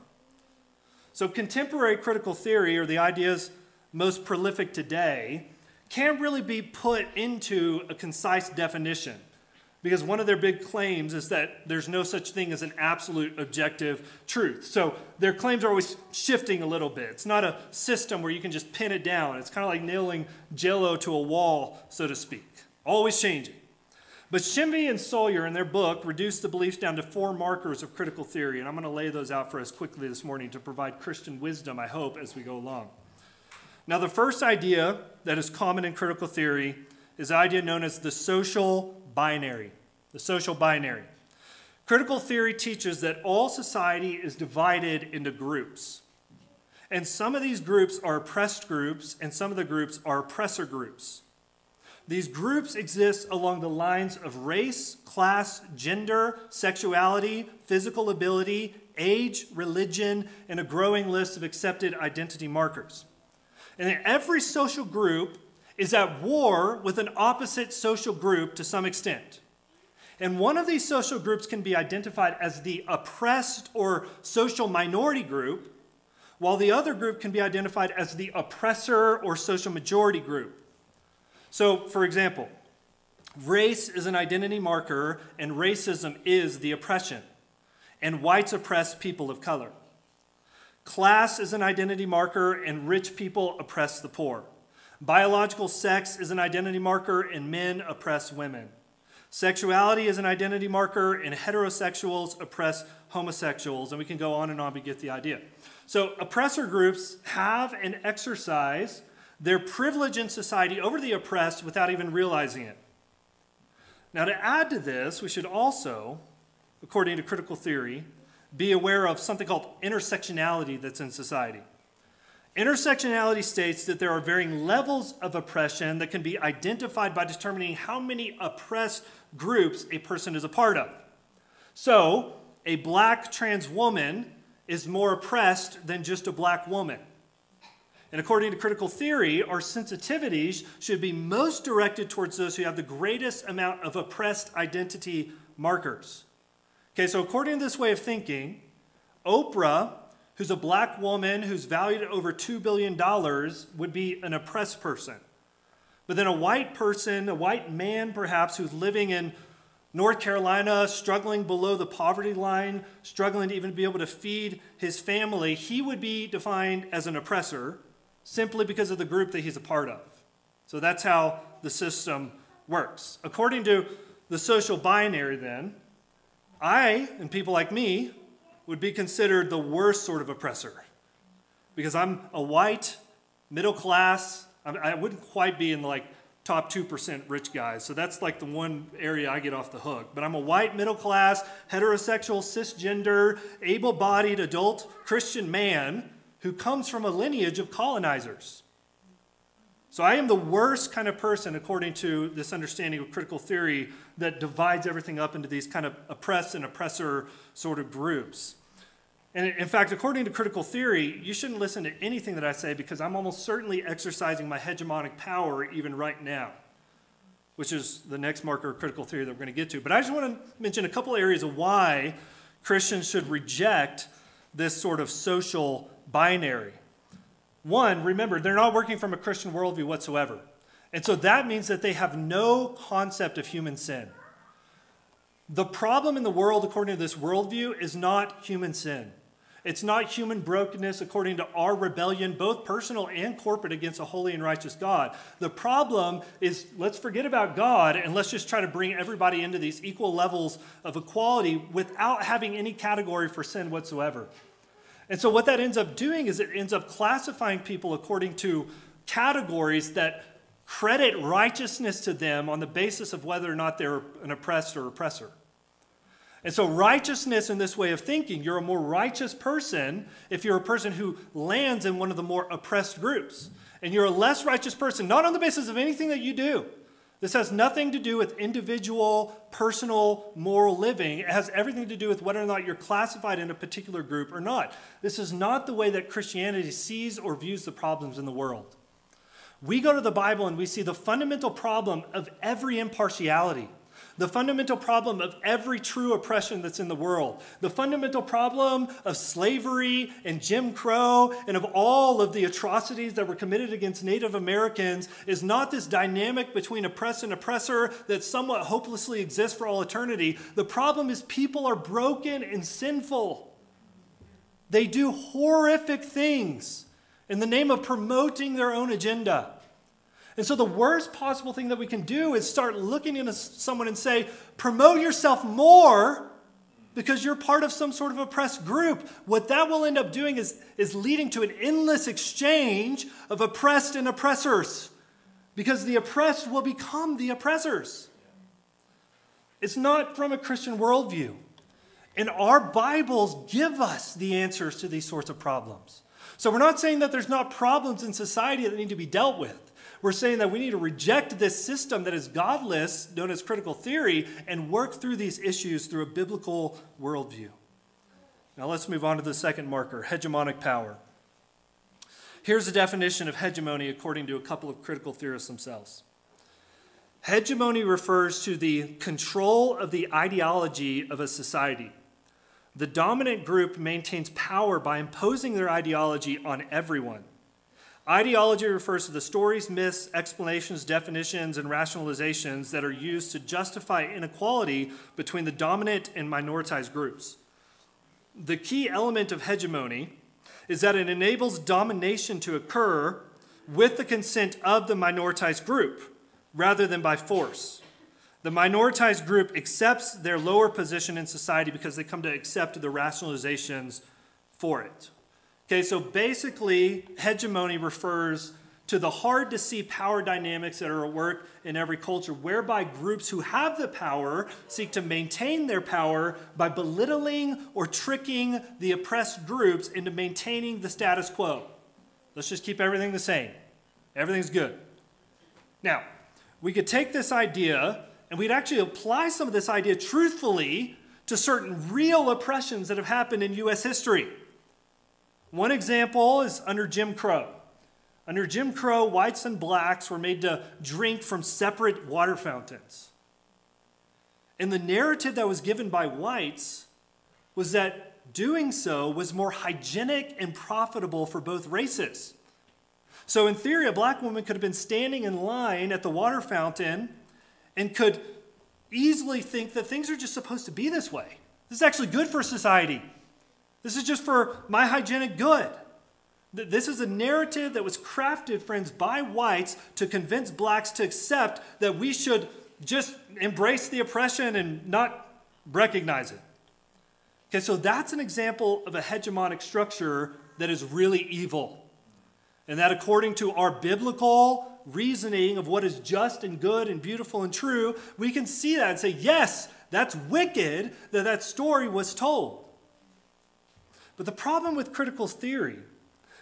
So, contemporary critical theory, or the ideas most prolific today, can't really be put into a concise definition. Because one of their big claims is that there's no such thing as an absolute objective truth. So their claims are always shifting a little bit. It's not a system where you can just pin it down. It's kind of like nailing jello to a wall, so to speak, always changing. But Shenvi and Sawyer, in their book, reduce the beliefs down to four markers of critical theory, and I'm going to lay those out for us quickly this morning to provide Christian wisdom, I hope, as we go along. Now, the first idea that is common in critical theory is the idea known as the social binary. The social binary. Critical theory teaches that all society is divided into groups. And some of these groups are oppressed groups, and some of the groups are oppressor groups. These groups exist along the lines of race, class, gender, sexuality, physical ability, age, religion, and a growing list of accepted identity markers. And every social group is at war with an opposite social group to some extent. And one of these social groups can be identified as the oppressed or social minority group, while the other group can be identified as the oppressor or social majority group. So, for example, race is an identity marker, and racism is the oppression, and whites oppress people of color. Class is an identity marker, and rich people oppress the poor. Biological sex is an identity marker, and men oppress women. Sexuality is an identity marker, and heterosexuals oppress homosexuals. And we can go on and on, but get the idea. So, oppressor groups have and exercise their privilege in society over the oppressed without even realizing it. Now, to add to this, we should also, according to critical theory, be aware of something called intersectionality that's in society. Intersectionality states that there are varying levels of oppression that can be identified by determining how many oppressed groups a person is a part of. So, a black trans woman is more oppressed than just a black woman. And according to critical theory, our sensitivities should be most directed towards those who have the greatest amount of oppressed identity markers. Okay, so according to this way of thinking, Oprah, who's a black woman who's valued at over $2 billion, would be an oppressed person. But then a white person, a white man perhaps, who's living in North Carolina, struggling below the poverty line, struggling to even be able to feed his family, he would be defined as an oppressor simply because of the group that he's a part of. So that's how the system works. According to the social binary, then, I and people like me would be considered the worst sort of oppressor because I'm a white, middle class. I wouldn't quite be in like top 2% rich guys. So that's like the one area I get off the hook. But I'm a white, middle class, heterosexual, cisgender, able bodied, adult Christian man who comes from a lineage of colonizers. So I am the worst kind of person, according to this understanding of critical theory, that divides everything up into these kind of oppressed and oppressor sort of groups. And in fact, according to critical theory, you shouldn't listen to anything that I say because I'm almost certainly exercising my hegemonic power even right now, which is the next marker of critical theory that we're going to get to. But I just want to mention a couple areas of why Christians should reject this sort of social binary. One, remember, they're not working from a Christian worldview whatsoever. And so that means that they have no concept of human sin. The problem in the world, according to this worldview, is not human sin. It's not human brokenness according to our rebellion, both personal and corporate, against a holy and righteous God. The problem is let's forget about God and let's just try to bring everybody into these equal levels of equality without having any category for sin whatsoever. And so, what that ends up doing is it ends up classifying people according to categories that credit righteousness to them on the basis of whether or not they're an oppressed or oppressor. And so, righteousness in this way of thinking, you're a more righteous person if you're a person who lands in one of the more oppressed groups. And you're a less righteous person, not on the basis of anything that you do, This has nothing to do with individual, personal, moral living. It has everything to do with whether or not you're classified in a particular group or not. This is not the way that Christianity sees or views the problems in the world. We go to the Bible and we see the fundamental problem of every impartiality the fundamental problem of every true oppression that's in the world, the fundamental problem of slavery and Jim Crow and of all of the atrocities that were committed against Native Americans is not this dynamic between oppressed and oppressor that somewhat hopelessly exists for all eternity. The problem is people are broken and sinful. They do horrific things in the name of promoting their own agenda. And so, the worst possible thing that we can do is start looking into someone and say, promote yourself more because you're part of some sort of oppressed group. What that will end up doing is, is leading to an endless exchange of oppressed and oppressors because the oppressed will become the oppressors. It's not from a Christian worldview. And our Bibles give us the answers to these sorts of problems. So, we're not saying that there's not problems in society that need to be dealt with. We're saying that we need to reject this system that is godless, known as critical theory, and work through these issues through a biblical worldview. Now let's move on to the second marker hegemonic power. Here's a definition of hegemony according to a couple of critical theorists themselves. Hegemony refers to the control of the ideology of a society. The dominant group maintains power by imposing their ideology on everyone. Ideology refers to the stories, myths, explanations, definitions, and rationalizations that are used to justify inequality between the dominant and minoritized groups. The key element of hegemony is that it enables domination to occur with the consent of the minoritized group rather than by force. The minoritized group accepts their lower position in society because they come to accept the rationalizations for it. Okay, so basically, hegemony refers to the hard to see power dynamics that are at work in every culture, whereby groups who have the power seek to maintain their power by belittling or tricking the oppressed groups into maintaining the status quo. Let's just keep everything the same. Everything's good. Now, we could take this idea and we'd actually apply some of this idea truthfully to certain real oppressions that have happened in U.S. history. One example is under Jim Crow. Under Jim Crow, whites and blacks were made to drink from separate water fountains. And the narrative that was given by whites was that doing so was more hygienic and profitable for both races. So, in theory, a black woman could have been standing in line at the water fountain and could easily think that things are just supposed to be this way. This is actually good for society. This is just for my hygienic good. This is a narrative that was crafted, friends, by whites to convince blacks to accept that we should just embrace the oppression and not recognize it. Okay, so that's an example of a hegemonic structure that is really evil. And that, according to our biblical reasoning of what is just and good and beautiful and true, we can see that and say, yes, that's wicked that that story was told. But the problem with critical theory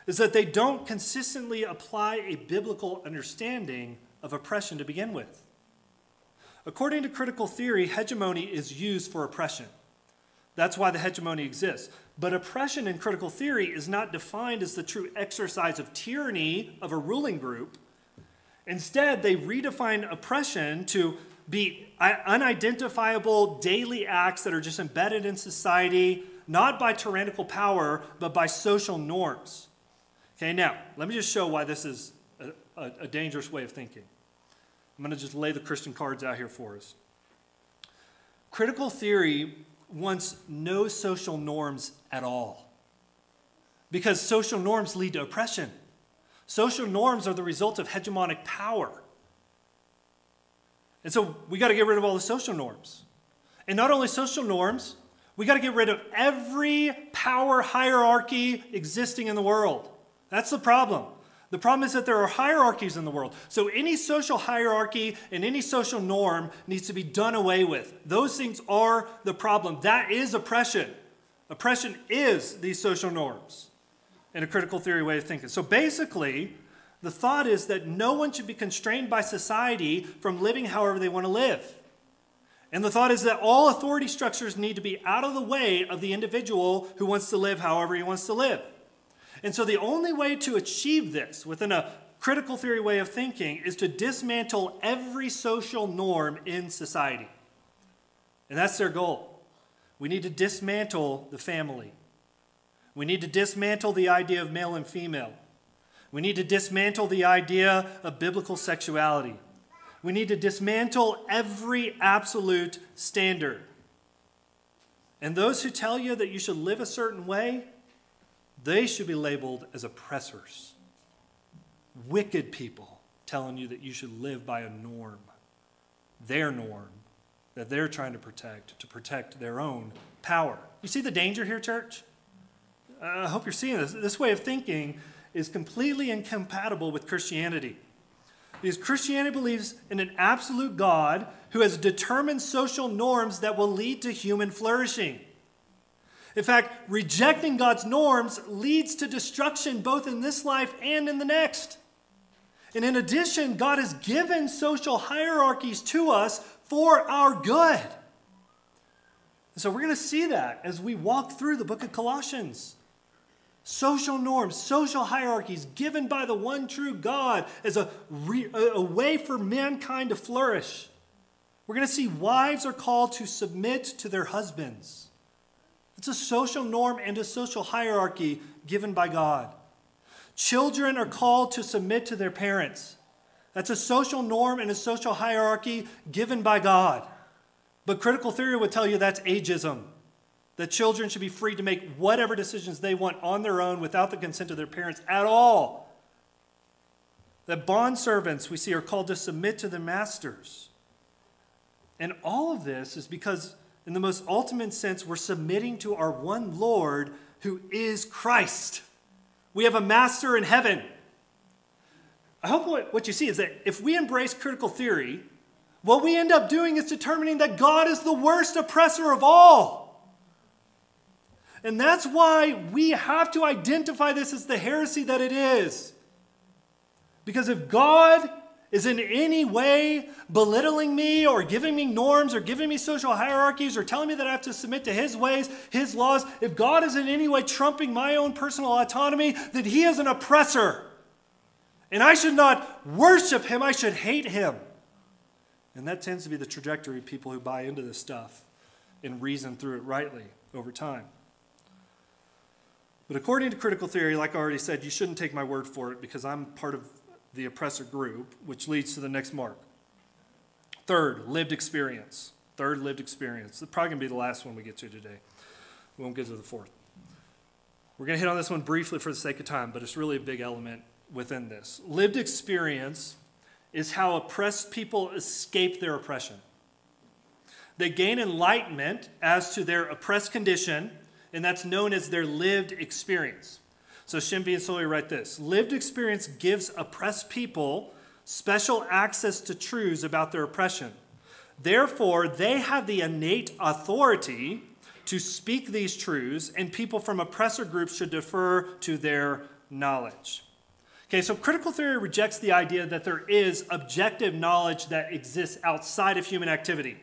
is that they don't consistently apply a biblical understanding of oppression to begin with. According to critical theory, hegemony is used for oppression. That's why the hegemony exists. But oppression in critical theory is not defined as the true exercise of tyranny of a ruling group. Instead, they redefine oppression to be unidentifiable daily acts that are just embedded in society not by tyrannical power, but by social norms. Okay, now, let me just show why this is a, a, a dangerous way of thinking. I'm going to just lay the Christian cards out here for us. Critical theory wants no social norms at all because social norms lead to oppression. Social norms are the result of hegemonic power. And so we got to get rid of all the social norms. And not only social norms, we got to get rid of every power hierarchy existing in the world. That's the problem. The problem is that there are hierarchies in the world. So any social hierarchy and any social norm needs to be done away with. Those things are the problem. That is oppression. Oppression is these social norms in a critical theory way of thinking. So basically, The thought is that no one should be constrained by society from living however they want to live. And the thought is that all authority structures need to be out of the way of the individual who wants to live however he wants to live. And so the only way to achieve this within a critical theory way of thinking is to dismantle every social norm in society. And that's their goal. We need to dismantle the family. We need to dismantle the idea of male and female. We need to dismantle the idea of biblical sexuality. We need to dismantle every absolute standard. And those who tell you that you should live a certain way, they should be labeled as oppressors. Wicked people telling you that you should live by a norm, their norm, that they're trying to protect, to protect their own power. You see the danger here, church? I hope you're seeing this. This way of thinking is completely incompatible with Christianity. Because Christianity believes in an absolute God who has determined social norms that will lead to human flourishing. In fact, rejecting God's norms leads to destruction both in this life and in the next. And in addition, God has given social hierarchies to us for our good. so we're going to see that as we walk through the book of Colossians social norms, social hierarchies given by the one true God as a, re, a way for mankind to flourish. We're going to see wives are called to submit to their husbands. It's a social norm and a social hierarchy given by God. Children are called to submit to their parents. That's a social norm and a social hierarchy given by God. But critical theory would tell you that's ageism that children should be free to make whatever decisions they want on their own without the consent of their parents at all. That bond servants we see are called to submit to their masters. And all of this is because, in the most ultimate sense, we're submitting to our one Lord who is Christ. We have a master in heaven. I hope what, what you see is that if we embrace critical theory, what we end up doing is determining that God is the worst oppressor of all. And that's why we have to identify this as the heresy that it is. Because if God is in any way belittling me or giving me norms or giving me social hierarchies or telling me that I have to submit to his ways, his laws, if God is in any way trumping my own personal autonomy, then he is an oppressor. And I should not worship him, I should hate him. And that tends to be the trajectory of people who buy into this stuff and reason through it rightly over time. But according to critical theory, like I already said, you shouldn't take my word for it because I'm part of the oppressor group, which leads to the next mark. Third, lived experience. Third, lived experience. It's probably going to be the last one we get to today. We won't get to the fourth. We're going to hit on this one briefly for the sake of time, but it's really a big element within this. Lived experience is how oppressed people escape their oppression. They gain enlightenment as to their oppressed condition and that's known as their lived experience. So Shenvi and Sawyer write this Lived experience gives oppressed people special access to truths about their oppression. Therefore, they have the innate authority to speak these truths, and people from oppressor groups should defer to their knowledge. Okay, so critical theory rejects the idea that there is objective knowledge that exists outside of human activity.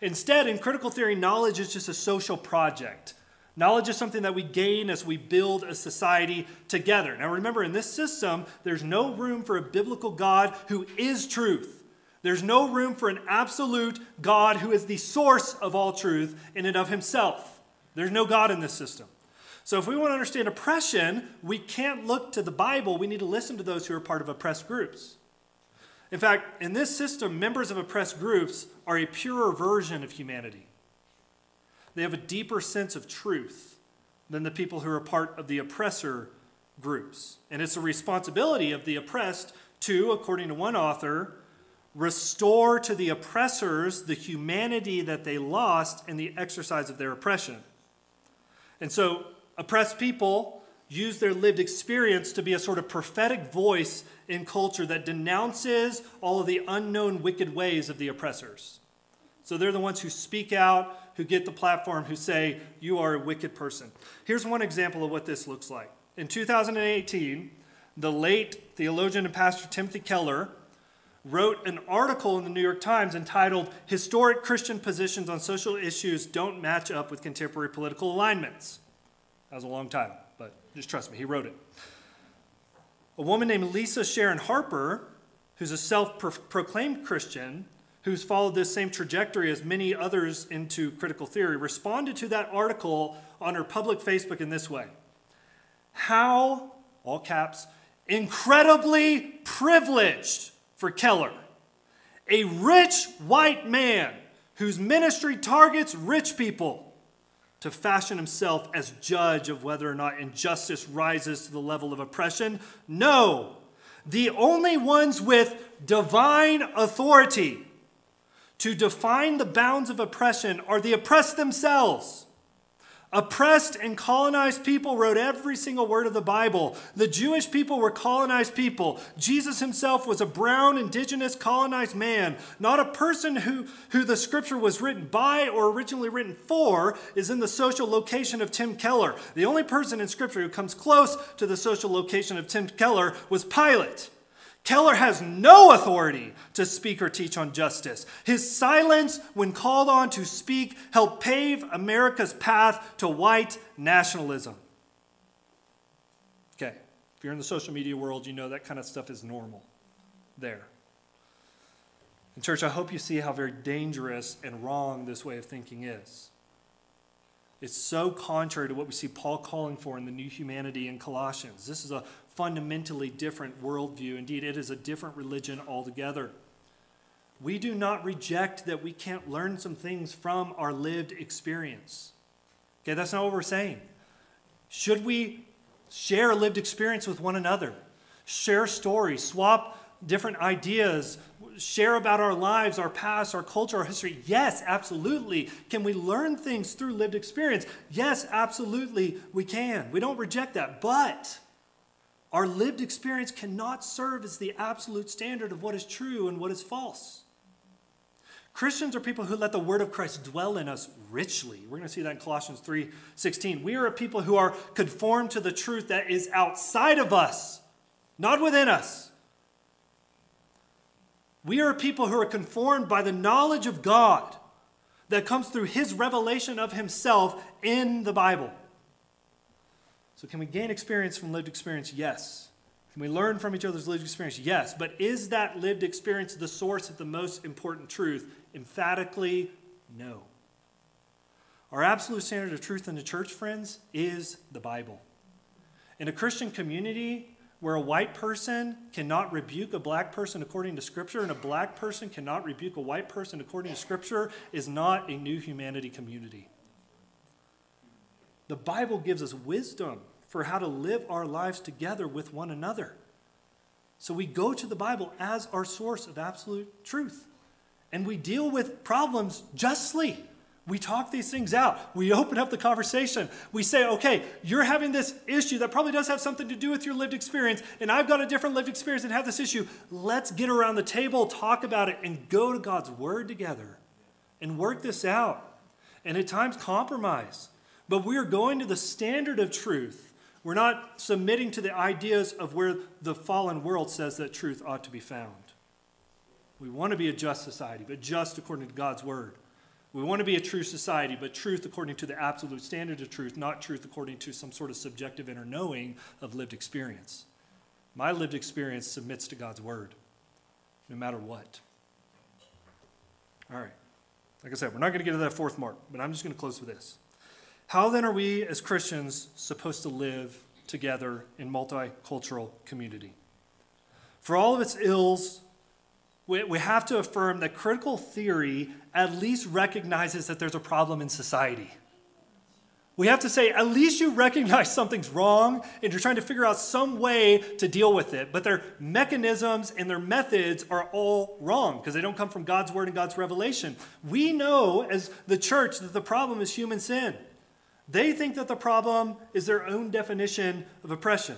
Instead, in critical theory, knowledge is just a social project. Knowledge is something that we gain as we build a society together. Now, remember, in this system, there's no room for a biblical God who is truth. There's no room for an absolute God who is the source of all truth in and of himself. There's no God in this system. So, if we want to understand oppression, we can't look to the Bible. We need to listen to those who are part of oppressed groups. In fact, in this system, members of oppressed groups are a purer version of humanity. They have a deeper sense of truth than the people who are part of the oppressor groups. And it's a responsibility of the oppressed to, according to one author, restore to the oppressors the humanity that they lost in the exercise of their oppression. And so, oppressed people use their lived experience to be a sort of prophetic voice in culture that denounces all of the unknown wicked ways of the oppressors. So, they're the ones who speak out, who get the platform who say, You are a wicked person. Here's one example of what this looks like. In 2018, the late theologian and pastor Timothy Keller wrote an article in the New York Times entitled Historic Christian Positions on Social Issues Don't Match Up with Contemporary Political Alignments. That was a long title, but just trust me, he wrote it. A woman named Lisa Sharon Harper, who's a self proclaimed Christian, who's followed this same trajectory as many others into critical theory, responded to that article on her public Facebook in this way How, all caps, incredibly privileged for Keller, a rich white man whose ministry targets rich people to fashion himself as judge of whether or not injustice rises to the level of oppression. No, the only ones with divine authority to define the bounds of oppression are the oppressed themselves. Oppressed and colonized people wrote every single word of the Bible. The Jewish people were colonized people. Jesus himself was a brown, indigenous, colonized man. Not a person who, who the scripture was written by or originally written for is in the social location of Tim Keller. The only person in scripture who comes close to the social location of Tim Keller was Pilate. Keller has no authority to speak or teach on justice. His silence, when called on to speak, helped pave America's path to white nationalism. Okay, if you're in the social media world, you know that kind of stuff is normal there. And, church, I hope you see how very dangerous and wrong this way of thinking is. It's so contrary to what we see Paul calling for in the new humanity in Colossians. This is a fundamentally different worldview. Indeed, it is a different religion altogether. We do not reject that we can't learn some things from our lived experience. Okay, that's not what we're saying. Should we share a lived experience with one another? Share stories, swap different ideas, share about our lives, our past, our culture, our history? Yes, absolutely. Can we learn things through lived experience? Yes, absolutely, we can. We don't reject that. But our lived experience cannot serve as the absolute standard of what is true and what is false. Christians are people who let the word of Christ dwell in us richly. We're going to see that in Colossians 3:16. We are a people who are conformed to the truth that is outside of us, not within us. We are a people who are conformed by the knowledge of God that comes through his revelation of himself in the Bible. So, can we gain experience from lived experience? Yes. Can we learn from each other's lived experience? Yes. But is that lived experience the source of the most important truth? Emphatically, no. Our absolute standard of truth in the church, friends, is the Bible. In a Christian community where a white person cannot rebuke a black person according to Scripture, and a black person cannot rebuke a white person according to Scripture, is not a new humanity community. The Bible gives us wisdom for how to live our lives together with one another. So we go to the Bible as our source of absolute truth. And we deal with problems justly. We talk these things out. We open up the conversation. We say, okay, you're having this issue that probably does have something to do with your lived experience, and I've got a different lived experience and have this issue. Let's get around the table, talk about it, and go to God's Word together and work this out. And at times, compromise. But we're going to the standard of truth. We're not submitting to the ideas of where the fallen world says that truth ought to be found. We want to be a just society, but just according to God's word. We want to be a true society, but truth according to the absolute standard of truth, not truth according to some sort of subjective inner knowing of lived experience. My lived experience submits to God's word, no matter what. All right. Like I said, we're not going to get to that fourth mark, but I'm just going to close with this. How then are we as Christians supposed to live together in multicultural community? For all of its ills, we, have to affirm that critical theory at least recognizes that there's a problem in society. We have to say, at least you recognize something's wrong and you're trying to figure out some way to deal with it. But their mechanisms and their methods are all wrong because they don't come from God's word and God's revelation. We know as the church that the problem is human sin. They think that the problem is their own definition of oppression.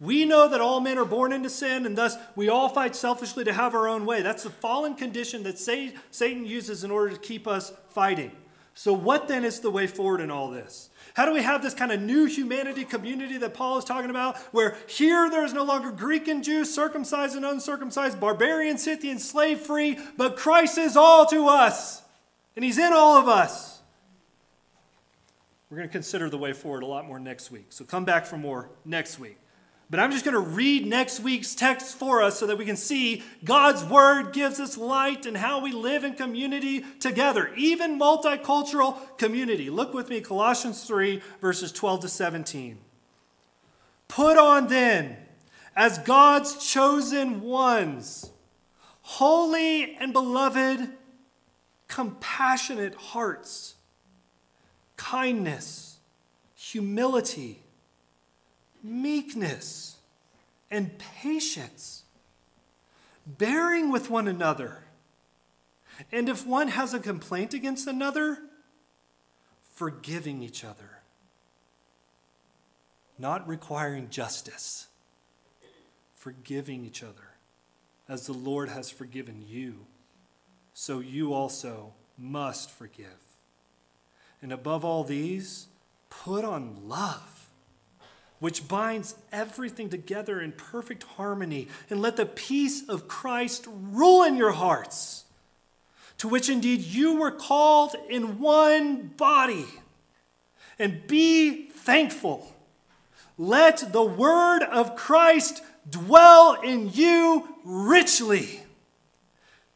We know that all men are born into sin, and thus we all fight selfishly to have our own way. That's the fallen condition that Satan uses in order to keep us fighting. So, what then is the way forward in all this? How do we have this kind of new humanity community that Paul is talking about, where here there is no longer Greek and Jew, circumcised and uncircumcised, barbarian, Scythian, slave free, but Christ is all to us, and He's in all of us? We're going to consider the way forward a lot more next week. So come back for more next week. But I'm just going to read next week's text for us so that we can see God's word gives us light and how we live in community together, even multicultural community. Look with me, Colossians 3, verses 12 to 17. Put on then, as God's chosen ones, holy and beloved, compassionate hearts, kindness, humility meekness, and patience, bearing with one another. And if one has a complaint against another, forgiving each other, not requiring justice, forgiving each other, as the Lord has forgiven you, so you also must forgive. And above all these, put on love which binds everything together in perfect harmony, and let the peace of Christ rule in your hearts, to which indeed you were called in one body. And be thankful. Let the word of Christ dwell in you richly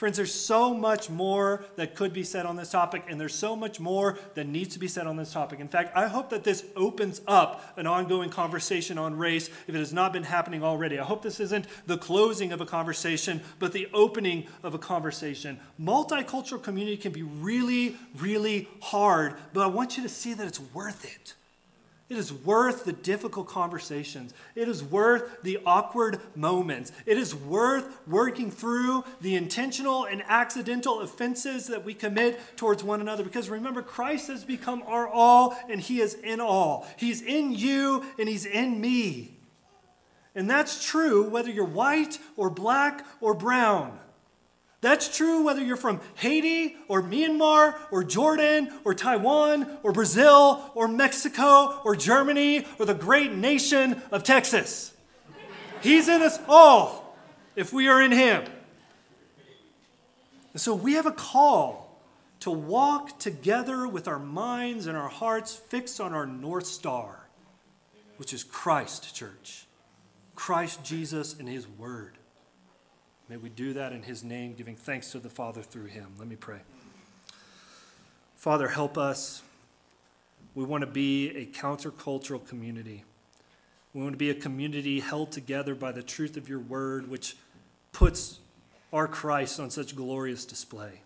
Friends, there's so much more that could be said on this topic, and there's so much more that needs to be said on this topic. In fact, I hope that this opens up an ongoing conversation on race if it has not been happening already. I hope this isn't the closing of a conversation, but the opening of a conversation. Multicultural community can be really, really hard, but I want you to see that it's worth it. It is worth the difficult conversations. It is worth the awkward moments. It is worth working through the intentional and accidental offenses that we commit towards one another. Because remember, Christ has become our all and He is in all. He's in you and He's in me. And that's true whether you're white or black or brown. That's true whether you're from Haiti or Myanmar or Jordan or Taiwan or Brazil or Mexico or Germany or the great nation of Texas. He's in us all if we are in Him. And so we have a call to walk together with our minds and our hearts fixed on our North Star, which is Christ, church. Christ Jesus and His Word. May we do that in his name, giving thanks to the Father through him. Let me pray. Father, help us. We want to be a countercultural community. We want to be a community held together by the truth of your word, which puts our Christ on such glorious display.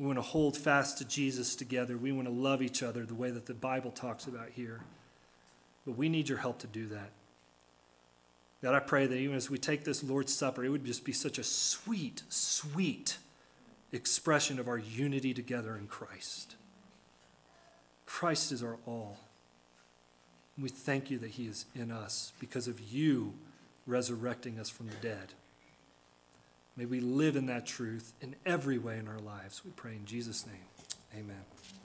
We want to hold fast to Jesus together. We want to love each other the way that the Bible talks about here. But we need your help to do that. God, I pray that even as we take this Lord's Supper, it would just be such a sweet, sweet expression of our unity together in Christ. Christ is our all. We thank you that He is in us because of you resurrecting us from the dead. May we live in that truth in every way in our lives. We pray in Jesus' name. Amen.